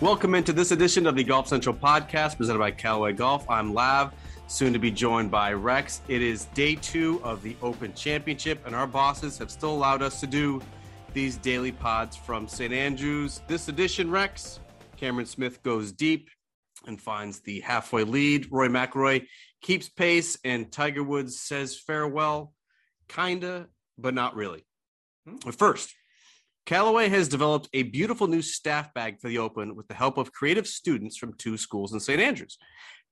Welcome into this edition of the Golf Central podcast presented by Callaway Golf. I'm Lav, soon to be joined by Rex. It is day two of the Open Championship, and our bosses have still allowed us to do these daily pods from St. Andrews. This edition, Rex, Cameron Smith goes deep and finds the halfway lead. Rory McIlroy keeps pace, and Tiger Woods says farewell, kinda, but not really. Hmm. But first, Callaway has developed a beautiful new staff bag for the Open with the help of creative students from two schools in St. Andrews.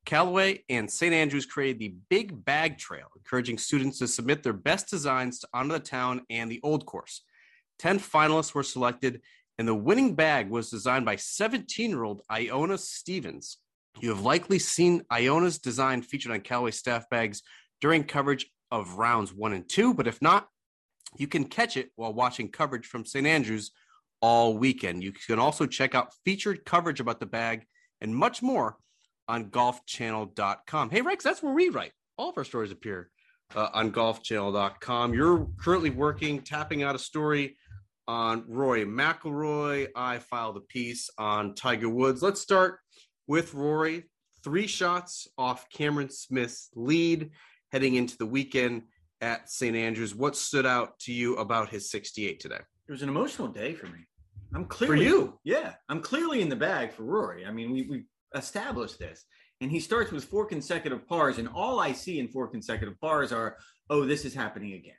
Callaway and St. Andrews created the Big Bag Trail, encouraging students to submit their best designs to honor the town and the old course. 10 finalists were selected, and the winning bag was designed by 17 year old Iona Stevens. You have likely seen Iona's design featured on Callaway staff bags during coverage of rounds one and two, but if not, you can catch it while watching coverage from St. Andrews all weekend. You can also check out featured coverage about the bag and much more on golfchannel.com. Hey, Rex, that's where we write. All of our stories appear uh, on golfchannel.com. You're currently working, tapping out a story on Rory McIlroy. I filed a piece on Tiger Woods. Let's start with Rory. Three shots off Cameron Smith's lead heading into the weekend at St. Andrews. What stood out to you about his 68 today? It was an emotional day for me. I'm clearly For you? Yeah, I'm clearly in the bag for Rory. I mean, we we established this, and he starts with four consecutive pars, and all I see in four consecutive pars are, oh, this is happening again.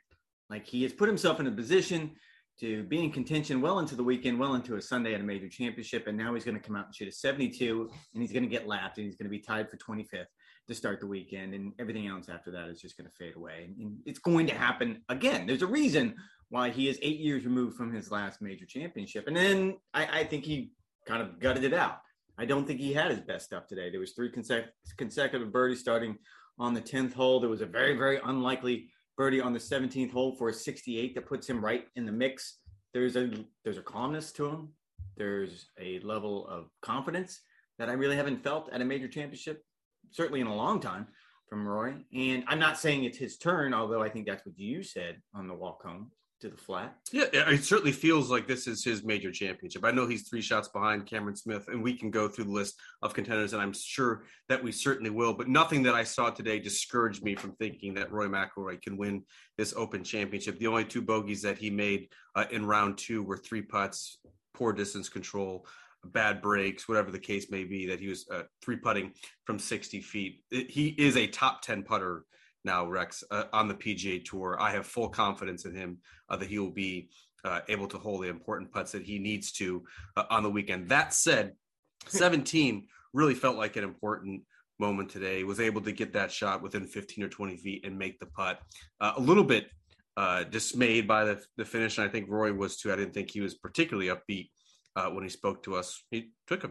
Like he has put himself in a position to be in contention well into the weekend, well into a Sunday at a major championship, and now he's going to come out and shoot a 72, and he's going to get lapped, and he's going to be tied for 25th to start the weekend, and everything else after that is just going to fade away. And, it's going to happen again. There's a reason why he is eight years removed from his last major championship, and then I, I think he kind of gutted it out. I don't think he had his best stuff today. There was three consec- consecutive birdies starting on the 10th hole. There was a very, very unlikely birdie on the 17th hole for a 68 that puts him right in the mix. There's a there's a calmness to him. There's a level of confidence that I really haven't felt at a major championship, certainly in a long time from Rory. And I'm not saying it's his turn, although I think that's what you said on the walk home to the flat. Yeah, it certainly feels like this is his major championship. I know he's three shots behind Cameron Smith, and we can go through the list of contenders, and I'm sure that we certainly will. But nothing that I saw today discouraged me from thinking that Rory McIlroy can win this Open Championship. The only two bogeys that he made uh, in round two were three putts, poor distance control, bad breaks, whatever the case may be. That he was uh, three putting from 60 feet. It, he is a top 10 putter now, Rex, uh, on the PGA Tour. I have full confidence in him uh, that he will be uh, able to hold the important putts that he needs to uh, on the weekend. That said, 17 really felt like an important moment today. Was able to get that shot within 15 or 20 feet and make the putt. Uh, a little bit uh, dismayed by the, the finish, and I think Rory was too. I didn't think he was particularly upbeat when he spoke to us. He took a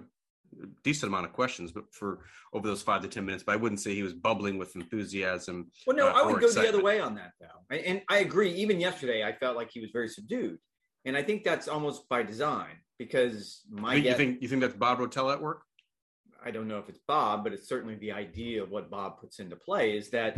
decent amount of questions, but for over those five to ten minutes. But I wouldn't say he was bubbling with enthusiasm. Well, no, uh, I would go excitement. the other way on that, though. And I agree. Even yesterday, I felt like he was very subdued, and I think that's almost by design because my You think, you guess, think you think that's Bob Rotella at work? I don't know if it's Bob, but it's certainly the idea of what Bob puts into play is that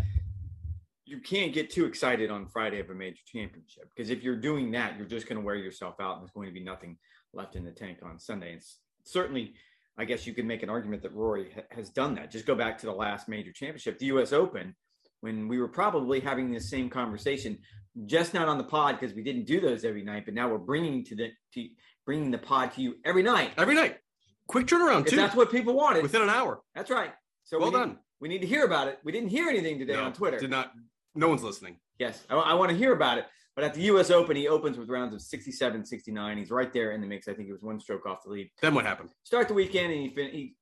you can't get too excited on Friday of a major championship because if you're doing that, you're just going to wear yourself out, and there's going to be nothing left in the tank on Sunday. And certainly, I guess you could make an argument that Rory ha- has done that. Just go back to the last major championship, the U.S. Open, when we were probably having this same conversation, just not on the pod because we didn't do those every night, but now we're bringing to the to bringing the pod to you every night. Every night, quick turnaround too. that's what people wanted, within an hour. that's right. So Well we need, done. we need to hear about it. We didn't hear anything today No, on Twitter. Did not. No one's listening. Yes, I, I want to hear about it. But at the U.S. Open, he opens with rounds of 67, 69. He's right there in the mix. I think he was one stroke off the lead. Then what happened? Start the weekend, and he fin- he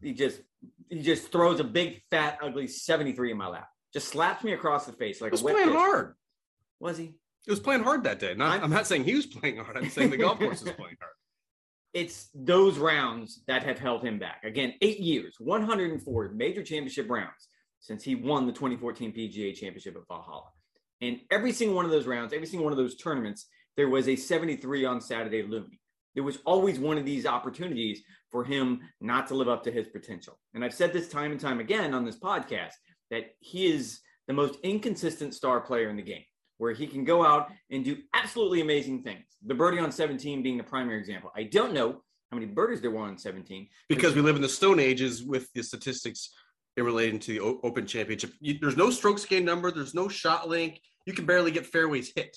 he just he just throws a big, fat, ugly 73 in my lap. Just slaps me across the face like He was a wet playing pitch. hard. Was he? He was playing hard that day. Not, I'm- I'm, not saying he was playing hard. I'm saying the golf course was playing hard. It's those rounds that have held him back. Again, eight years, 104 major championship rounds since he won the 2014 PGA Championship at Valhalla. And every single one of those rounds, every single one of those tournaments, there was a 73 on Saturday looming. There was always one of these opportunities for him not to live up to his potential. And I've said this time and time again on this podcast that he is the most inconsistent star player in the game, where he can go out and do absolutely amazing things. The birdie on 17 being the primary example. I don't know how many birdies there were on 17. because we live in the stone ages with the statistics in relating to the O- Open Championship. You, there's no strokes gain number. There's no shot link. You can barely get fairways hit.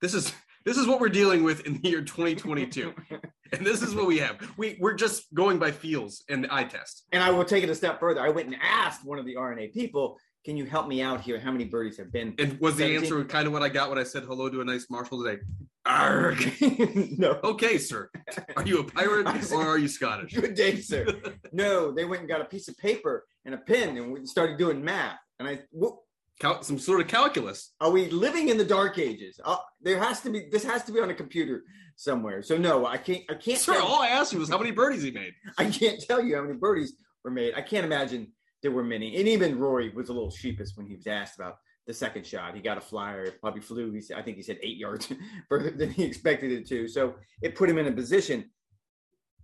This is this is what we're dealing with in the year 2022, and this is what we have. We we're just going by feels and eye test. And I will take it a step further. I went and asked one of the R&A people, "Can you help me out here? How many birdies have been?" And was the answer kind of what I got when I said hello to a nice marshal today? Arrgh. no. Okay, sir. Are you a pirate or are you Scottish? Good day, sir. no, they went and got a piece of paper and a pen and we started doing math. And I, wh- Cal- some sort of calculus. are we living in the dark ages? Uh, there has to be. This has to be on a computer somewhere. So no, I can't. I can't. Sir, tell- all I asked you was how many birdies he made. I can't tell you how many birdies were made. I can't imagine there were many. And even Rory was a little sheepish when he was asked about the second shot. He got a flyer, probably flew. He said, I think he said eight yards further than he expected it to. So it put him in a position.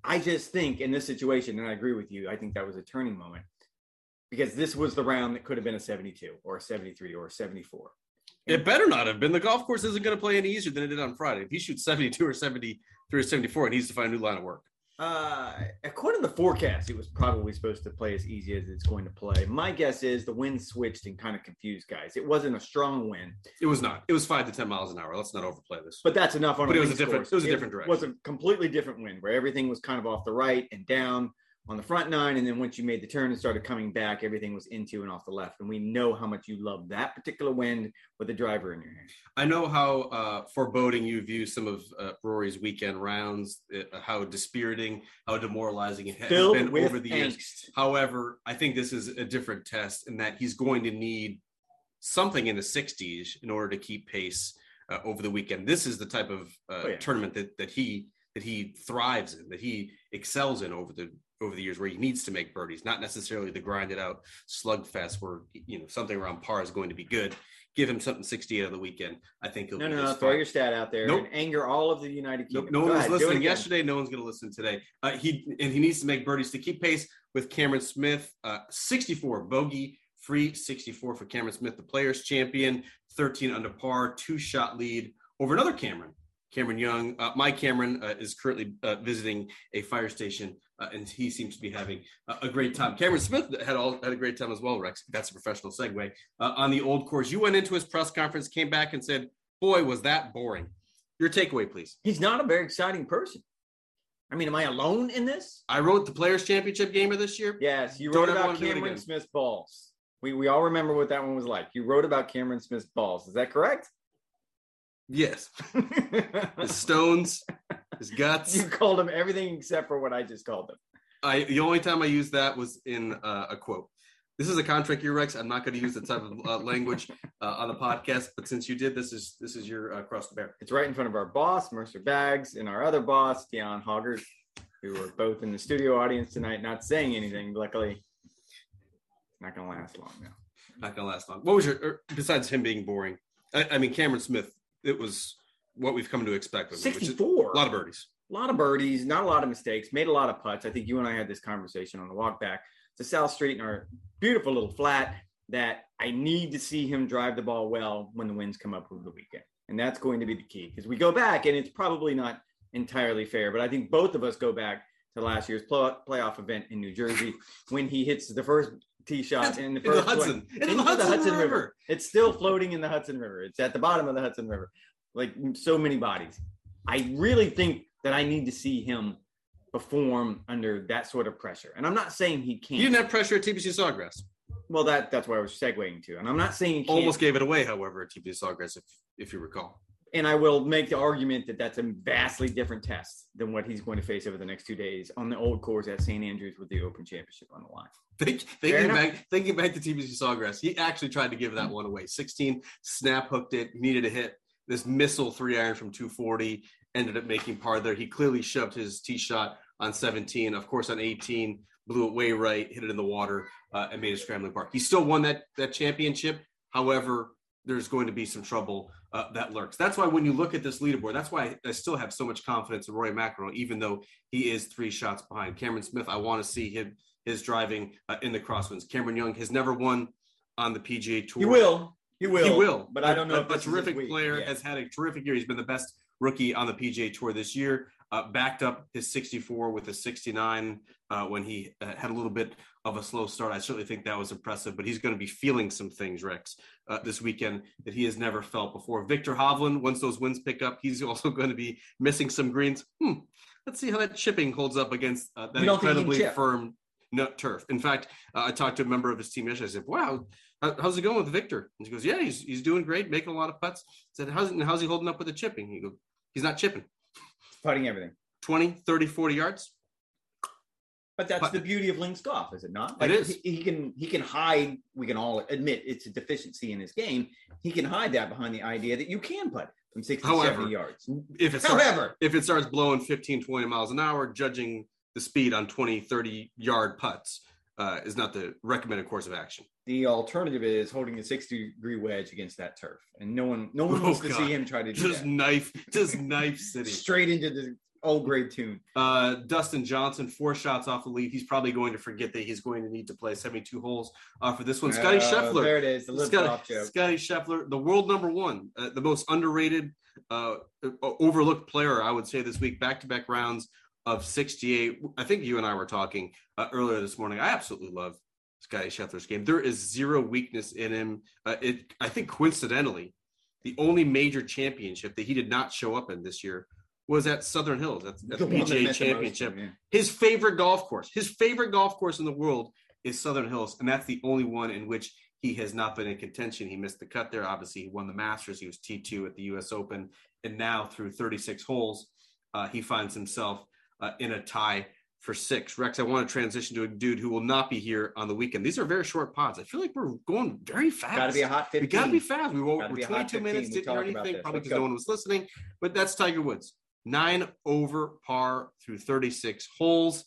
I just think in this situation, and I agree with you, I think that was a turning moment because this was the round that could have been a 72 or a 73 or a 74. It better not have been. The golf course isn't going to play any easier than it did on Friday. If he shoots 72 or 73 or 74, he needs to find a new line of work. Uh, according to the forecast, it was probably supposed to play as easy as it's going to play. My guess is the wind switched and kind of confused guys. It wasn't a strong wind, It was not. It was five to 10 miles an hour. Let's not overplay this. but that's enough on. But it was a different- course. it was a different direction. It was a completely different wind where everything was kind of off the right and down on the front nine, and then once you made the turn and started coming back, everything was into and off the left. And we know how much you love that particular wind with the driver in your hand. I know how uh, foreboding you view some of uh, Rory's weekend rounds, uh, how dispiriting, how demoralizing it has Filled been over the years. However, I think this is a different test in that he's going to need something in the 60s in order to keep pace uh, over the weekend. This is the type of uh, Oh, yeah. tournament that that he that he thrives in, that he excels in over the over the years, where he needs to make birdies, not necessarily the grinded out slugfest where you know something around par is going to be good. Give him something 68 on the weekend. I think he'll No, be no, no. Throw your stat out there Nope. and anger all of the United No, Kingdom. no Go one ahead, do listening yesterday. No one's going to listen today. Uh, he and he needs to make birdies to keep pace with Cameron Smith. Uh, 64 bogey free, 64 for Cameron Smith, the Players Champion, 13 under par, two shot lead over another Cameron. Cameron Young, uh, my Cameron uh, is currently uh, visiting a fire station, uh, and he seems to be having a, a great time. Cameron Smith had all had a great time as well. Rex, that's a professional segue uh, on the old course. You went into his press conference, came back, and said, "Boy, was that boring." Your takeaway, please. He's not a very exciting person. I mean, am I alone in this? I wrote the Players Championship gamer this year. Yes, you Don't wrote about wanna do it Cameron. Smith's balls. We we all remember what that one was like. You wrote about Cameron Smith's balls. Is that correct? Yes, his stones, his guts. you called him everything except for what I just called him. I the only time I used that was in uh, a quote. This is a contract year, Rex. I'm not going to use that type of uh, language uh, on the podcast, but since you did, this is this is your uh, cross to bear. It's right in front of our boss, Mercer Baggs, and our other boss, Dion Hoggart, who are both in the studio audience tonight, not saying anything. Luckily, not going to last long now. Not going to last long. What was your er, besides him being boring? I, I mean, Cameron Smith. It was what we've come to expect. Of him, which is 64. a lot of birdies. a lot of birdies, not a lot of mistakes, made a lot of putts. I think you and I had this conversation on the walk back to South Street in our beautiful little flat that I need to see him drive the ball well when the winds come up over the weekend. And that's going to be the key because we go back and it's probably not entirely fair, but I think both of us go back to last year's play- playoff event in New Jersey when he hits the first tee shot in the the first swing Hudson. Into the Hudson River. It's still floating in the Hudson River. It's at the bottom of the Hudson River, like so many bodies. I really think that I need to see him perform under that sort of pressure. And I'm not saying he can't. You didn't have pressure at TPC Sawgrass. well, that that's where I was segueing to. And I'm not saying he can't. Almost gave it away, however, at TPC Sawgrass, if if you recall. And I will make the argument that that's a vastly different test than what he's going to face over the next two days on the old course at St. Andrews with the Open Championship on the line. Think, thinking back, thinking back to TPC Sawgrass, he actually tried to give that one away. 16, snap hooked it, needed a hit. This missile three iron from 240 ended up making par there. He clearly shoved his tee shot on 17. Of course, on 18, blew it way right, hit it in the water, uh, and made a scrambling par. He still won that that championship. However, there's going to be some trouble uh, that lurks. That's why when you look at this leaderboard, that's why I still have so much confidence in Rory McIlroy, even though he is three shots behind. Cameron Smith, I want to see him his driving uh, in the crosswinds. Cameron Young has never won on the PGA Tour. He will. He will. He will. But I don't know A, if a this is his terrific player Yeah. has had a terrific year. He's been the best rookie on the PGA Tour this year. Uh, backed up his 64 with a 69 uh, when he uh, had a little bit of a slow start. I certainly think that was impressive, but he's going to be feeling some things, Rex, uh, this weekend that he has never felt before. Viktor Hovland, once those wins pick up, he's also going to be missing some greens. Hmm. Let's see how that chipping holds up against uh, that incredibly firm nut turf. In fact, uh, I talked to a member of his team yesterday. I said, "Wow, how's it going with Viktor?" And he goes, "Yeah, he's he's doing great, making a lot of putts." I said, "How's how's he holding up with the chipping?" He goes, "He's not chipping, putting everything, 20, 30, 40 yards." But that's the beauty of links golf, is it not? Like, it is. He, he, can he can hide. We can all admit it's a deficiency in his game. He can hide that behind the idea that you can putt from 60, However, 70 yards. If it starts, However, if it starts blowing 15, 20 miles an hour, judging the speed on 20, 30 yard putts uh, is not the recommended course of action. The alternative is holding a 60 degree wedge against that turf, and no one, no one oh, wants God. to see him try to just that. knife, just knife city straight into the Auld Grey Toon. Uh, Dustin Johnson, four shots off the lead. He's probably going to forget that he's going to need to play 72 holes uh, for this one. Scotty uh, Scheffler. There it is. Scotty, Scotty Scheffler, the world number one, uh, the most underrated, uh, overlooked player, I would say, this week. Back to back rounds of 68. I think you and I were talking uh, earlier this morning. I absolutely love Scotty Scheffler's game. There is zero weakness in him. Uh, it, I think coincidentally, the only major championship that he did not show up in this year was at Southern Hills at, at the, the PGA Championship. Most, yeah. His favorite golf course, his favorite golf course in the world is Southern Hills, and that's the only one in which he has not been in contention. He missed the cut there. Obviously, he won the Masters. He was T2 at the U.S. Open, and now through 36 holes, uh, he finds himself uh, in a tie for six. Rex, I want to transition to a dude who will not be here on the weekend. These are very short pods. I feel like we're going very fast. Got to be a hot 15. We got to be fast. We were, we're 22 minutes, didn't hear anything, probably because no one was listening. But that's Tiger Woods nine over par through 36 holes.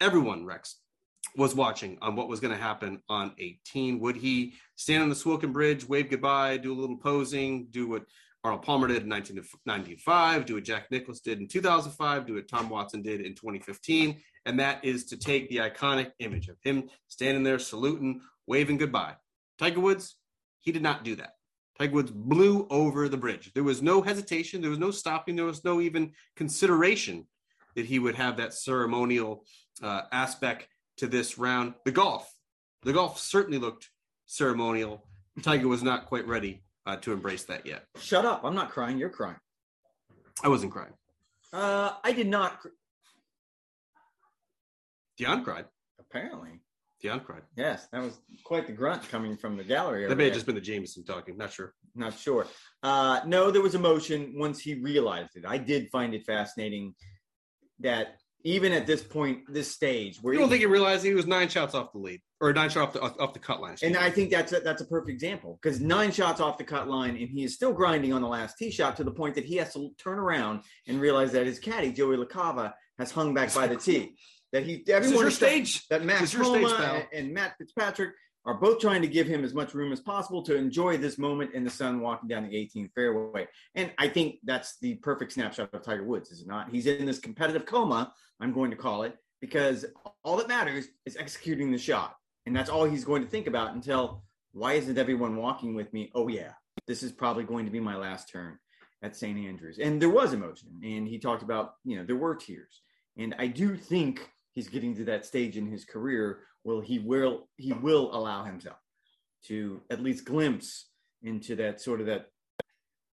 Everyone, Rex, was watching on what was going to happen on 18. Would he stand on the Swilcan Bridge, wave goodbye, do a little posing, do what Arnold Palmer did in 1995, do what Jack Nicklaus did in 2005, do what Tom Watson did in 2015, and that is to take the iconic image of him standing there saluting, waving goodbye. Tiger Woods, he did not do that. Tiger Woods blew over the bridge. There was no hesitation. There was no stopping. There was no even consideration that he would have that ceremonial uh, aspect to this round. The golf, the golf certainly looked ceremonial. Tiger was not quite ready uh, to embrace that yet. Shut up! I'm not crying. You're crying. I wasn't crying. Uh, I did not. Cr- Dion cried. Apparently. Dion cried. Yes, that was quite the grunt coming from the gallery. That may have just been the Jameson talking. Not sure. Not sure. Uh, no, there was emotion once he realized it. I did find it fascinating that even at this point, this stage, where you don't he, think he realized he was nine shots off the lead or nine shots off the, off the cut line. And I think that's a, that's a perfect example because nine shots off the cut line, and he is still grinding on the last tee shot to the point that he has to turn around and realize that his caddy Joey LaCava has hung back by the tee that he everyone stage that Max Homa and, and Matt Fitzpatrick are both trying to give him as much room as possible to enjoy this moment in the sun walking down the 18th fairway. And I think that's the perfect snapshot of Tiger Woods, is it not? He's in this competitive coma, I'm going to call it, because all that matters is executing the shot. And that's all he's going to think about until why isn't everyone walking with me? Oh, yeah, this is probably going to be my last turn at St. Andrews. And there was emotion. And he talked about, you know, there were tears. And I do think he's getting to that stage in his career will he will he will allow himself to at least glimpse into that sort of that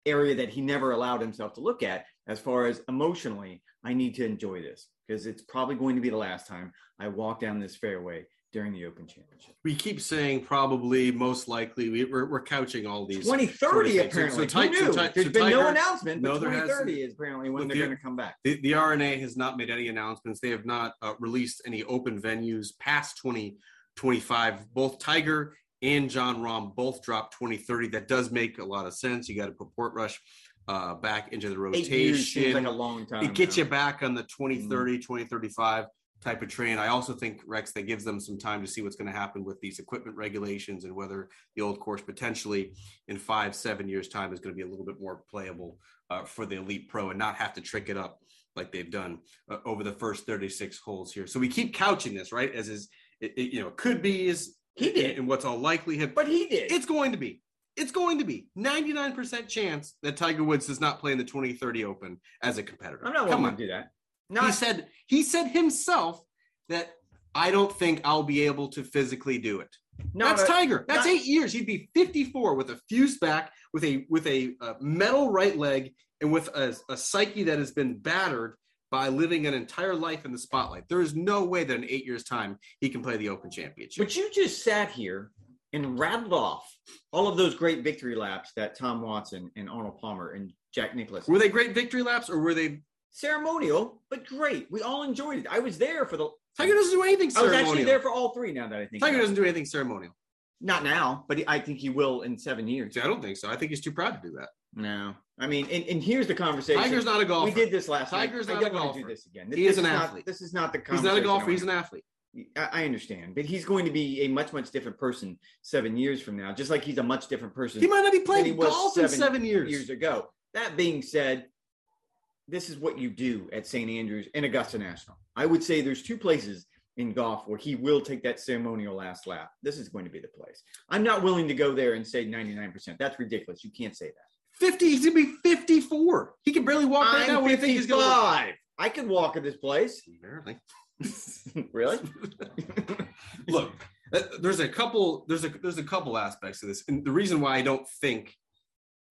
area that he never allowed himself to look at as far as emotionally i need to enjoy this because it's probably going to be the last time i walk down this fairway during the Open Championship. We keep saying probably, most likely. We, are we're couching all these. 2030 apparently. So, so, Who knew? So, There's been Tiger, no announcement, but no, 2030 is apparently when they're the, going to come back. The, the, R&A has not made any announcements. They have not uh, released any open venues past 2025. Both Tiger and Jon Rahm both dropped 2030. That does make a lot of sense. You got to put Portrush uh, back into the rotation. Eight years seems like a long time. It gets now. you back on the 2030, mm. 2035 type of train. I also think Rex that gives them some time to see what's going to happen with these equipment regulations and whether the old course potentially in five, seven years time is going to be a little bit more playable uh, for the elite pro and not have to trick it up like they've done uh, over the first 36 holes here. So we keep couching this right as is, it, it, you know, could be is he did and what's all likelihood, but he did. It's going to be. it's going to be 99% chance that Tiger Woods does not play in the 2030 Open as a competitor. I'm not Come on. to do that. He said he said himself that I don't think I'll be able to physically do it. not That's Tiger. That's not- eight years. He'd be 54 with a fused back, with a with a uh, metal right leg, and with a, a psyche that has been battered by living an entire life in the spotlight. There is no way that in eight years' time he can play the Open Championship. But you just sat here and rattled off all of those great victory laps that Tom Watson and Arnold Palmer and Jack Nicklaus. were they great victory laps, or were they? Ceremonial, but great. We all enjoyed it. I was there for the. Tiger doesn't do anything ceremonial. I was actually there for all three. Now that I think, Tiger doesn't do anything ceremonial. Not now, but I think he will in seven years. See, I don't think so. I think he's too proud to do that. No, I mean, and, and here's the conversation. Tiger's not a golfer. We did this last Tiger's night. not I a don't want to golfer. do this again. This, He is an not- athlete. this is not the. He's not a golfer. He's an athlete. I I understand, but he's going to be a much, much different person seven years from now, just like he's a much different person He might not be playing golf in seven years. years ago. That being said, this is what you do at St. Andrews and Augusta National. I would say there's two places in golf where he will take that ceremonial last lap. This is going to be the place. I'm not willing to go there and say 99%. That's ridiculous. You can't say that. 50, he's gonna be 54. He can barely walk right now. I'm What do you think he's gonna 55. I could walk at this place. Barely. really? Look, uh, there's a couple. There's a there's a couple aspects to this, and the reason why I don't think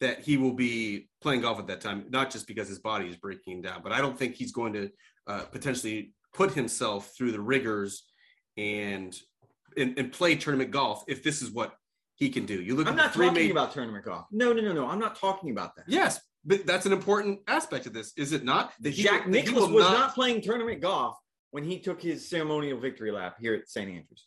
that he will be playing golf at that time, not just because his body is breaking down, but I don't think he's going to uh, potentially put himself through the rigors and, and and play tournament golf if this is what he can do. You look I'm not talking about tournament golf. No, no, no, no. I'm not talking about that. yes, but that's an important aspect of this, is it not? That Jack he Nicklaus was not, playing tournament golf when he took his ceremonial victory lap here at St. Andrews.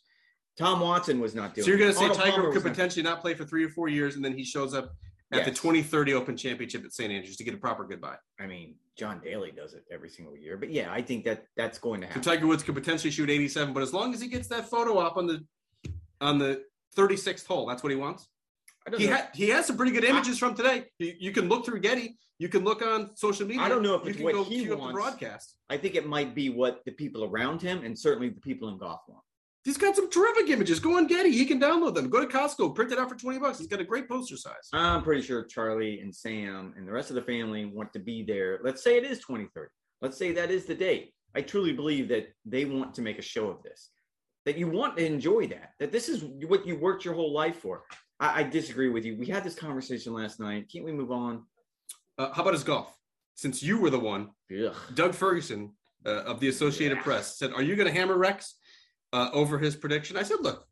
Tom Watson was not doing. So you're going to say Tiger Palmer could was not- potentially not play for three or four years, and then he shows up at the 2030 Open Championship at St. Andrews to get a proper goodbye. I mean, John Daly does it every single year, but yeah, I think that that's going to So happen. Tiger Woods could potentially shoot 87, but as long as he gets that photo op on the on the 36th hole, that's what he wants. He had he has some pretty good images from today. You, you can look through Getty. You can look on social media. I don't know if you it's can what go he queue up the wants. broadcast. I think it might be what the people around him and certainly the people in golf want. He's got some terrific images. Go on Getty. He can download them. Go to Costco, print it out for 20 bucks. He's got a great poster size. I'm pretty sure Charlie and Sam and the rest of the family want to be there. Let's say it is 2030. Let's say that is the date. I truly believe that they want to make a show of this, that you want to enjoy that, that this is what you worked your whole life for. I, I disagree with you. We had this conversation last night. Can't we move on? Uh, how about his golf? Since you were the one Ugh. Doug Ferguson uh, of the Associated Yeah. Press said, "Are you going to hammer Rex uh, over his prediction?" I said, "Look,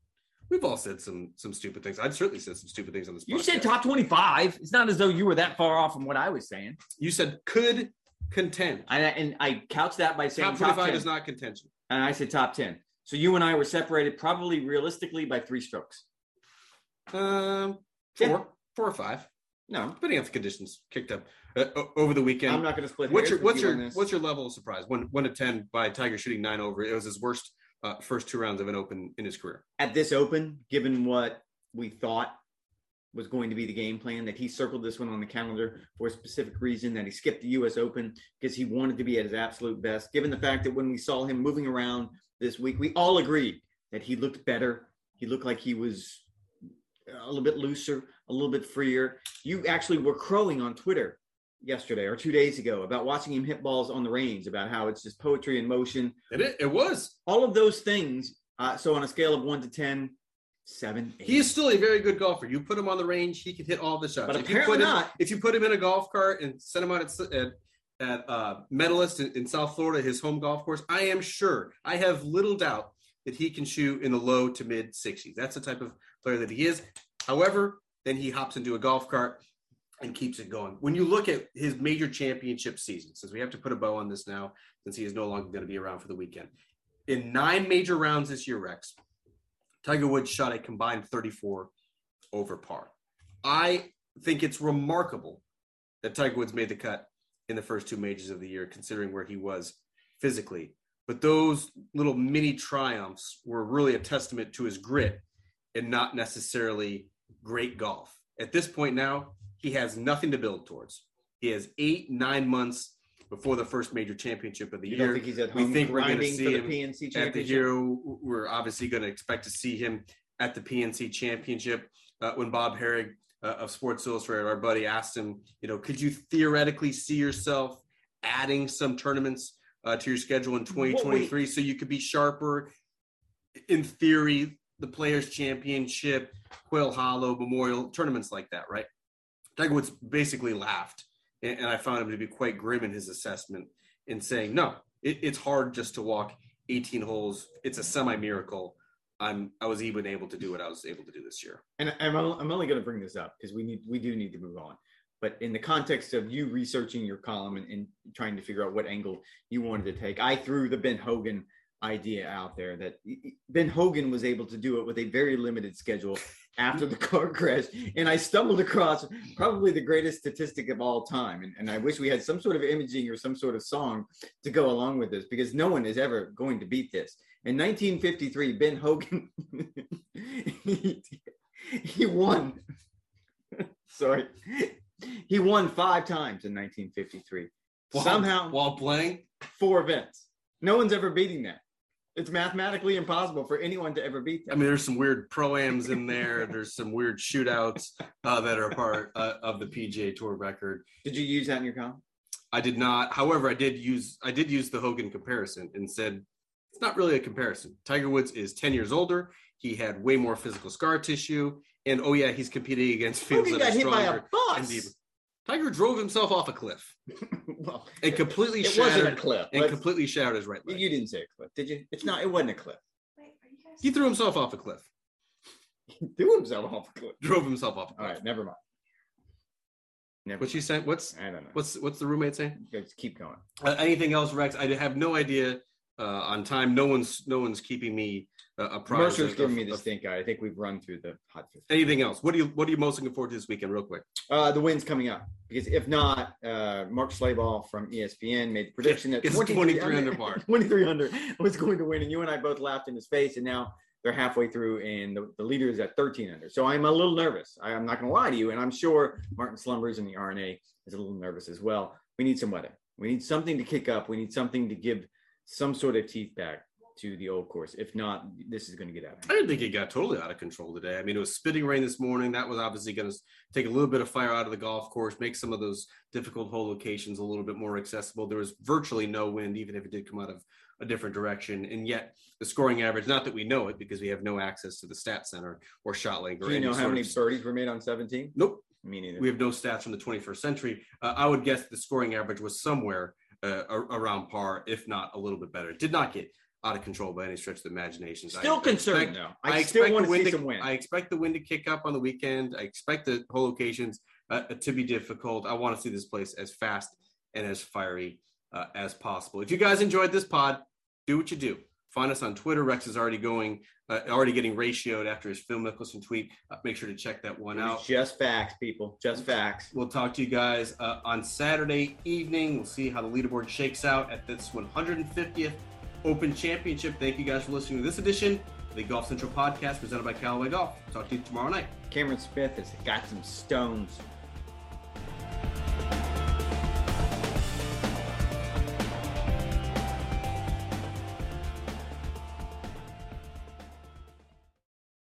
we've all said some some stupid things. I've certainly said some stupid things on this. You podcast. said top 25. It's not as though you were that far off from what I was saying. You said could contend. I, and I couched that by saying Top top, twenty five 10. is not contention. and I said top 10. So you and I were separated probably realistically by three strokes. Um, four, Yeah. four or five, No, depending on the conditions kicked up uh, over the weekend. I'm not going to split what's your what's you your what's your level of surprise? One one to ten by Tiger shooting nine over. It was his worst uh, first two rounds of an Open in his career. at this open, given what we thought was going to be the game plan, that he circled this one on the calendar for a specific reason, that he skipped the US Open because he wanted to be at his absolute best, given the fact that when we saw him moving around this week, we all agreed that he looked better. He looked like he was a little bit looser, a little bit freer. You actually were crowing on Twitter yesterday or two days ago about watching him hit balls on the range, about how it's just poetry in motion it, it was. all of those things. Uh, so on a scale of one to ten, seven, eight. He is still a very good golfer. You put him on the range, he can hit all the shots. But if you apparently put him, not. If you put him in a golf cart and send him out at, at, at uh, Medalist in, in South Florida, his home golf course, I am sure, I have little doubt that he can shoot in the low to mid 60s. That's the type of player that he is. However, then he hops into a golf cart and keeps it going. When you look at his major championship season, since we have to put a bow on this now, since he is no longer going to be around for the weekend, in nine major rounds this year, Rex, Tiger Woods shot a combined 34 over par. I think it's remarkable that Tiger Woods made the cut in the first two majors of the year, considering where he was physically. But those little mini triumphs were really a testament to his grit and not necessarily great golf. At this point now, he has nothing to build towards. He has eight, nine months before the first major championship of the You year don't think he's at we think we're gonna grinding see the him PNC at the championship? Hero. We're obviously going to expect to see him at the PNC Championship uh, when Bob Harig uh, of Sports Illustrated, our buddy asked him, you know, could you theoretically see yourself adding some tournaments uh, to your schedule in 2023 so you could be sharper? In theory, the Players Championship, Quail Hollow, Memorial tournaments like that, right? Tiger Woods basically laughed, and, and I found him to be quite grim in his assessment in saying, "No, it, it's hard just to walk 18 holes. It's a semi miracle. I'm I was even able to do what I was able to do this year." And I'm I'm only going to bring this up because we need we do need to move on. But in the context of you researching your column and, and trying to figure out what angle you wanted to take, I threw the Ben Hogan idea out there that Ben Hogan was able to do it with a very limited schedule after the car crash. And I stumbled across probably the greatest statistic of all time. And, and I wish we had some sort of imaging or some sort of song to go along with this because no one is ever going to beat this. In 1953, Ben Hogan, he, he won. Sorry. He won five times in 1953. While, Somehow, while playing, four events. No one's ever beating that. It's mathematically impossible for anyone to ever beat that. I mean, there's some weird proams in there. There's some weird shootouts uh, that are part uh, of the PGA Tour record. Did you use that in your column? I did not. However, I did use I did use the Hogan comparison and said it's not really a comparison. Tiger Woods is 10 years older. He had way more physical scar tissue, and oh yeah, he's competing against fields Hogan that got are hit by a stronger bus. Deeper. Tiger drove himself off a cliff well, and completely it wasn't a cliff. and completely shattered his right leg. you didn't say a cliff, did you? It's not. It wasn't a cliff. Wait, are you guys? He threw himself off a cliff. He threw himself off a cliff. Drove himself off a cliff. right, never mind. Never. What's she saying? What's. I don't know. what's what's the roommate saying? Just keep going. Uh, anything else, Rex? I have no idea uh, on time. No one's no one's keeping me uh, apprised. Mercer's giving me the stink eye. I think we've run through the hot fifty. Anything else? What do you what are you most looking forward to this weekend, real quick? Uh, the wind's coming up because if not, uh, Mark Slayball from ESPN made the prediction that twenty three hundred 23 under par. 2300 was going to win, and you and I both laughed in his face. And now they're halfway through, and the, the leader is at 13 under. So I'm a little nervous. I, am not going to lie to you, and I'm sure Martin Slumbers in the R&A is a little nervous as well. We need some weather. We need something to kick up. We need something to give some sort of teeth back to the old course. If not, this is going to get out I didn't think it got totally out of control today. I mean, it was spitting rain this morning. That was obviously going to take a little bit of fire out of the golf course, make some of those difficult hole locations a little bit more accessible. There was virtually no wind, even if it did come out of a different direction. And yet, the scoring average, not that we know it because we have no access to the stat center or shot link or Do you know how many of- birdies were made on 17? Nope. Me neither. We have no stats from the 21st century. Uh, I would guess the scoring average was somewhere uh, around par, if not a little bit better. Did not get out of control by any stretch of the imagination. I Still concerned expect- though. I, I, still expect want the to wind see to, some wind. I expect the wind to kick up on the weekend. I expect the whole locations uh, to be difficult. I want to see this place as fast and as fiery uh, as possible. If you guys enjoyed this pod, do what you do. Find us on Twitter. Rex is already going, uh, already getting ratioed after his Phil Mickelson tweet. Uh, make sure to check that one out. just facts, people. Just facts. We'll talk to you guys uh, on Saturday evening. We'll see how the leaderboard shakes out at this 150th Open Championship. Thank you guys for listening to this edition of the Golf Central podcast presented by Callaway Golf. Talk to you tomorrow night. Cameron Smith has got some stones.